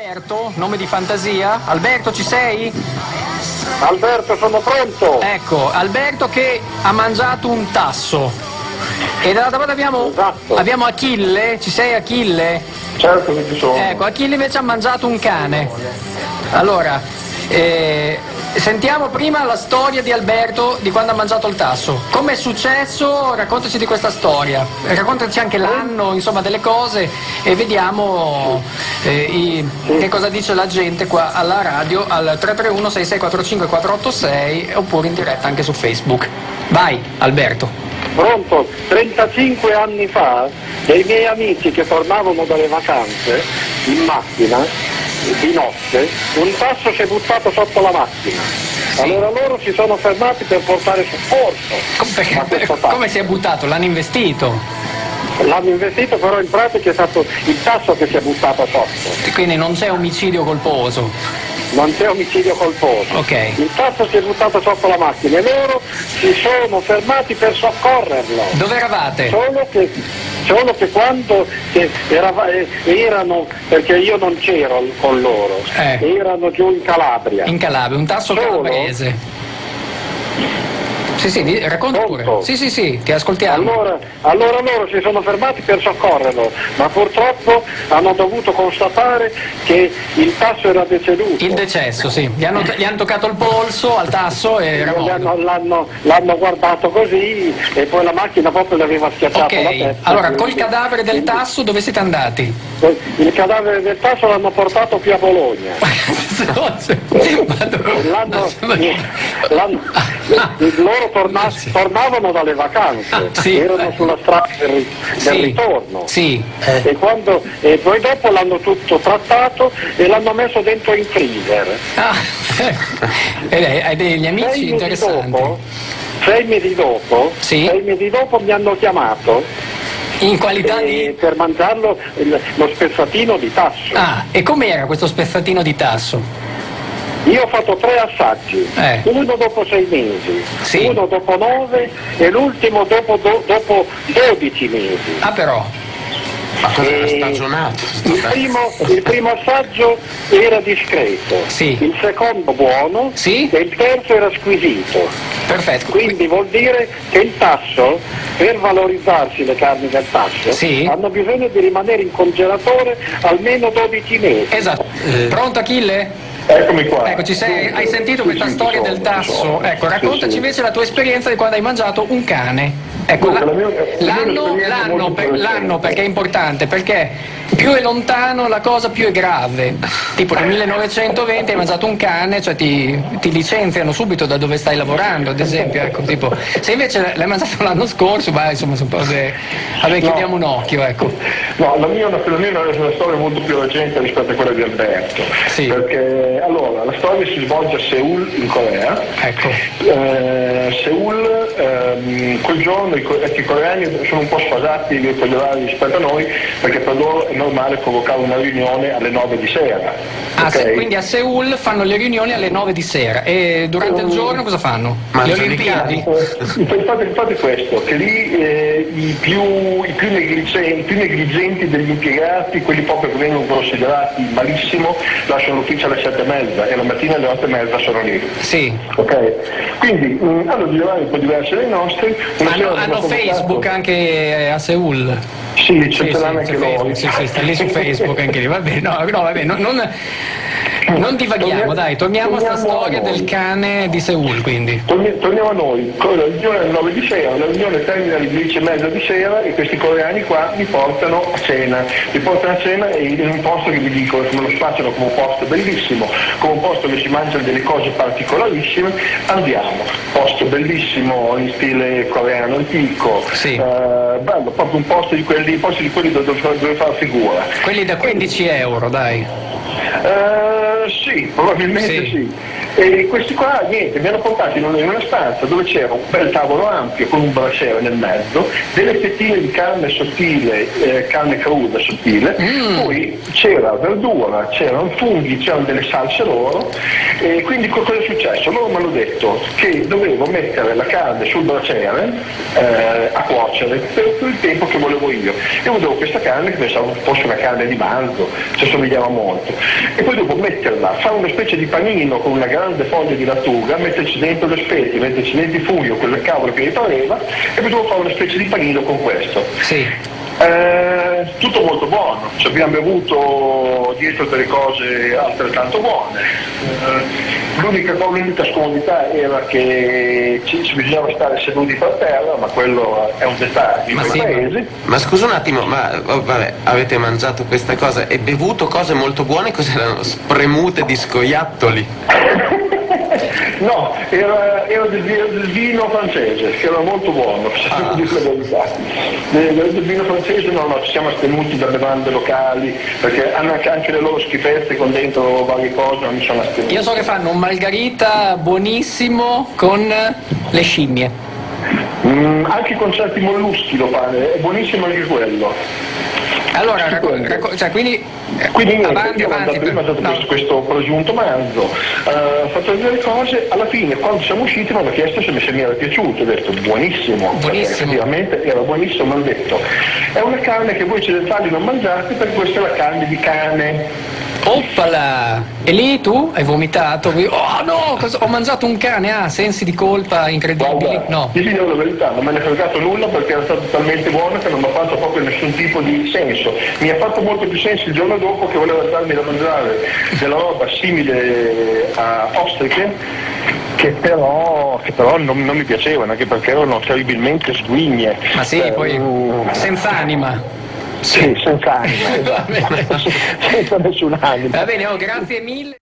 Alberto, nome di fantasia. Alberto, ci sei? Alberto, sono pronto. Ecco, Alberto che ha mangiato un tasso. E dall'altra parte abbiamo, Esatto. abbiamo Achille, ci sei Achille? Certo che ci sono. Ecco, Achille invece ha mangiato un cane. Allora, eh, sentiamo prima la storia di Alberto di quando ha mangiato il tasso. Come è successo? Raccontaci di questa storia. Raccontaci anche l'anno, insomma, delle cose e vediamo eh, i- che cosa dice la gente qua alla radio al 331 6645 486 oppure in diretta anche su Facebook. Vai, Alberto. Pronto? 35 anni fa dei miei amici che tornavano dalle vacanze in macchina di notte, un tasso si è buttato sotto la macchina. Allora loro si sono fermati per portare soccorso Com- perché- a questo tasso. come si è buttato? L'hanno investito. L'hanno investito però in pratica è stato il tasso che si è buttato sotto. Quindi non c'è omicidio colposo. non c'è omicidio colposo. Ok. Il tasso si è buttato sotto la macchina e loro si sono fermati per soccorrerlo. Dove eravate? Solo che, solo che quando che erava- eh, erano, perché io non c'ero con loro, Eh. erano giù in Calabria. In Calabria, un tasso Solo? calabrese. Sì, sì, racconta pure. Sì, sì, sì, ti ascoltiamo. Allora, allora loro si sono fermati per soccorrerlo, ma purtroppo hanno dovuto constatare che il tasso era deceduto. Il decesso, sì. Gli hanno, gli hanno toccato il polso al tasso e era Gli morto. hanno- l'hanno, l'hanno guardato così e poi la macchina proprio le aveva schiacciato la Ok, testa. allora col cadavere del tasso dove siete andati? Il cadavere del tasso l'hanno portato qui a Bologna. Dove- L'hanno, loro torna- tornavano dalle vacanze, Ah, sì. erano sulla strada del, ri- del Sì. ritorno. Sì. E, quando- e poi dopo l'hanno tutto trattato e l'hanno messo dentro in freezer. Ah, hai hai degli Sei amici mesi interessanti. dopo, sei mesi dopo, sei mesi dopo mi hanno chiamato In qualità eh, di... per mangiarlo lo spezzatino di tasso. Ah, e com'era questo spezzatino di tasso? Io ho fatto tre assaggi, Eh. uno dopo sei mesi, Sì. uno dopo nove e l'ultimo dopo, do- dopo 12 mesi. Ah però, Ma cosa era Eh, stagionato? Il primo, il primo assaggio era discreto, Sì. il secondo buono Sì. e il terzo era squisito. perfetto. Quindi vuol dire che il tasso, per valorizzarsi le carni del tasso, Sì. hanno bisogno di rimanere in congelatore almeno 12 mesi. Esatto. Pronto Achille? Eccomi qua. Ecco, ci sei, hai sentito questa sì, storia sono, del tasso? sono. Ecco, raccontaci sì. invece la tua esperienza di quando hai mangiato un cane. Ecco, Dunque, la- la mia- la mia l'anno, l'anno per- l'anno perché è importante, perché più è lontano la cosa più è grave. Tipo nel 1920 hai mangiato un cane, cioè ti, ti licenziano subito da dove stai lavorando, ad esempio. Ecco, tipo, se invece l'hai mangiato l'anno scorso, beh, insomma, sono cose... Vabbè, chiudiamo un occhio, ecco. No, la mia, mia è una storia molto più recente rispetto a quella di Alberto. Sì. Perché allora la storia si svolge a Seoul in Corea. Ecco. Eh, Seoul, ehm, quel giorno i, i coreani sono un po' sfasati con gli orari rispetto a noi perché per loro è normale convocare una riunione alle 9 di sera. Ah, ok? se- quindi a Seoul fanno le riunioni alle 9 di sera e durante il giorno cosa fanno? Le Olimpiadi? Infatti, infatti è questo, che lì eh, i, più, i, più negligenti, i più negligenti degli impiegati, quelli proprio che vengono considerati malissimo, lasciano l'ufficio alle sette e mezza e la mattina alle otto e mezza sono lì. Sì. Ok? Quindi mh, hanno degli orari un po' diversi dai nostri. Una Hanno, hanno Facebook anche a Seoul. Sì, ce Sì, sì, anche c'è. Facebook, sì, sì, sta lì su Facebook anche lì. Vabbè, no, no, vabbè, no, non, non divaghiamo, dai, torniamo Torniamo a storia noi. del cane di Seoul, quindi. Torni- Torniamo a noi, la riunione alle 9 di sera, la riunione termina alle 10 e mezza di sera e questi coreani qua mi portano a cena, mi portano a cena e in un posto che vi dico, me lo spacciano come un posto bellissimo, come un posto dove si mangiano delle cose particolarissime, andiamo, posto bellissimo in stile coreano antico, Sì. eh, bello, proprio un posto di quelli, posti di quelli dove, dove, dove fare figura. Quelli da 15 euro, dai. Eh, sì, probabilmente Sì. sì. E questi qua, niente, mi hanno portato in una, in una stanza dove c'era un bel tavolo ampio con un braciere nel mezzo, delle fettine di carne sottile, eh, carne cruda sottile, poi c'era verdura, c'erano funghi, c'erano delle salse loro, e quindi co- cosa è successo? Loro mi hanno detto che dovevo mettere la carne sul braciere eh, a cuocere per, per il tempo che volevo io. Io vedevo questa carne che pensavo fosse una carne di manzo, ci somigliava molto. E poi dopo metterla, fare una specie di panino con una grande foglia di lattuga, metterci dentro le spezie, metterci dentro i funghi o quel cavolo che mi pareva, e poi fare una specie di panino con questo. Sì. Eh, tutto molto buono, ci abbiamo bevuto dietro delle cose altrettanto buone. Eh, l'unica, l'unica scomodità era che ci, ci bisognava stare seduti per terra, ma quello è un dettaglio. Ma sì, ma- Ma scusa un attimo, ma oh, vabbè, avete mangiato questa cosa e bevuto cose molto buone, cos'erano? Spremute di scoiattoli? No, era, era del, vi- del vino francese, che era molto buono, devo dire la verità. Del, vino francese no, no, ci siamo astenuti da bevande locali, perché hanno anche, anche le loro schifezze con dentro varie cose, non mi sono astenuto. Io so che fanno un margarita buonissimo con le scimmie. Mm, anche con certi molluschi lo fanno, è buonissimo anche quello. Allora, racco- racco- cioè, quindi, eh, Quindi niente, avanti, io avanti. ho mandato no. questo, questo presunto manzo, eh, ho fatto delle cose, alla fine quando siamo usciti mi hanno chiesto se mi, se mi era piaciuto, ho detto buonissimo, perché Buonissimo. effettivamente era buonissimo, mi hanno detto è una carne che voi occidentali non mangiate perché questa è la carne di cane. Oppala! E lì tu hai vomitato? Oh no, cosa- ho mangiato un cane, ah, sensi di colpa incredibili. Guarda, No. ti dico la verità, non me ne è fregato nulla perché era stato talmente buono che non mi ha fatto proprio nessun tipo di senso. Mi ha fatto molto più senso il giorno dopo che voleva darmi da mangiare della roba simile a ostriche che però, che però non, non mi piacevano, anche perché erano terribilmente sguigne. Ma sì, Eh, poi mm, senza anima. Sì, senza anima, esatto. senza nessun anima. Va bene, oh, grazie mille.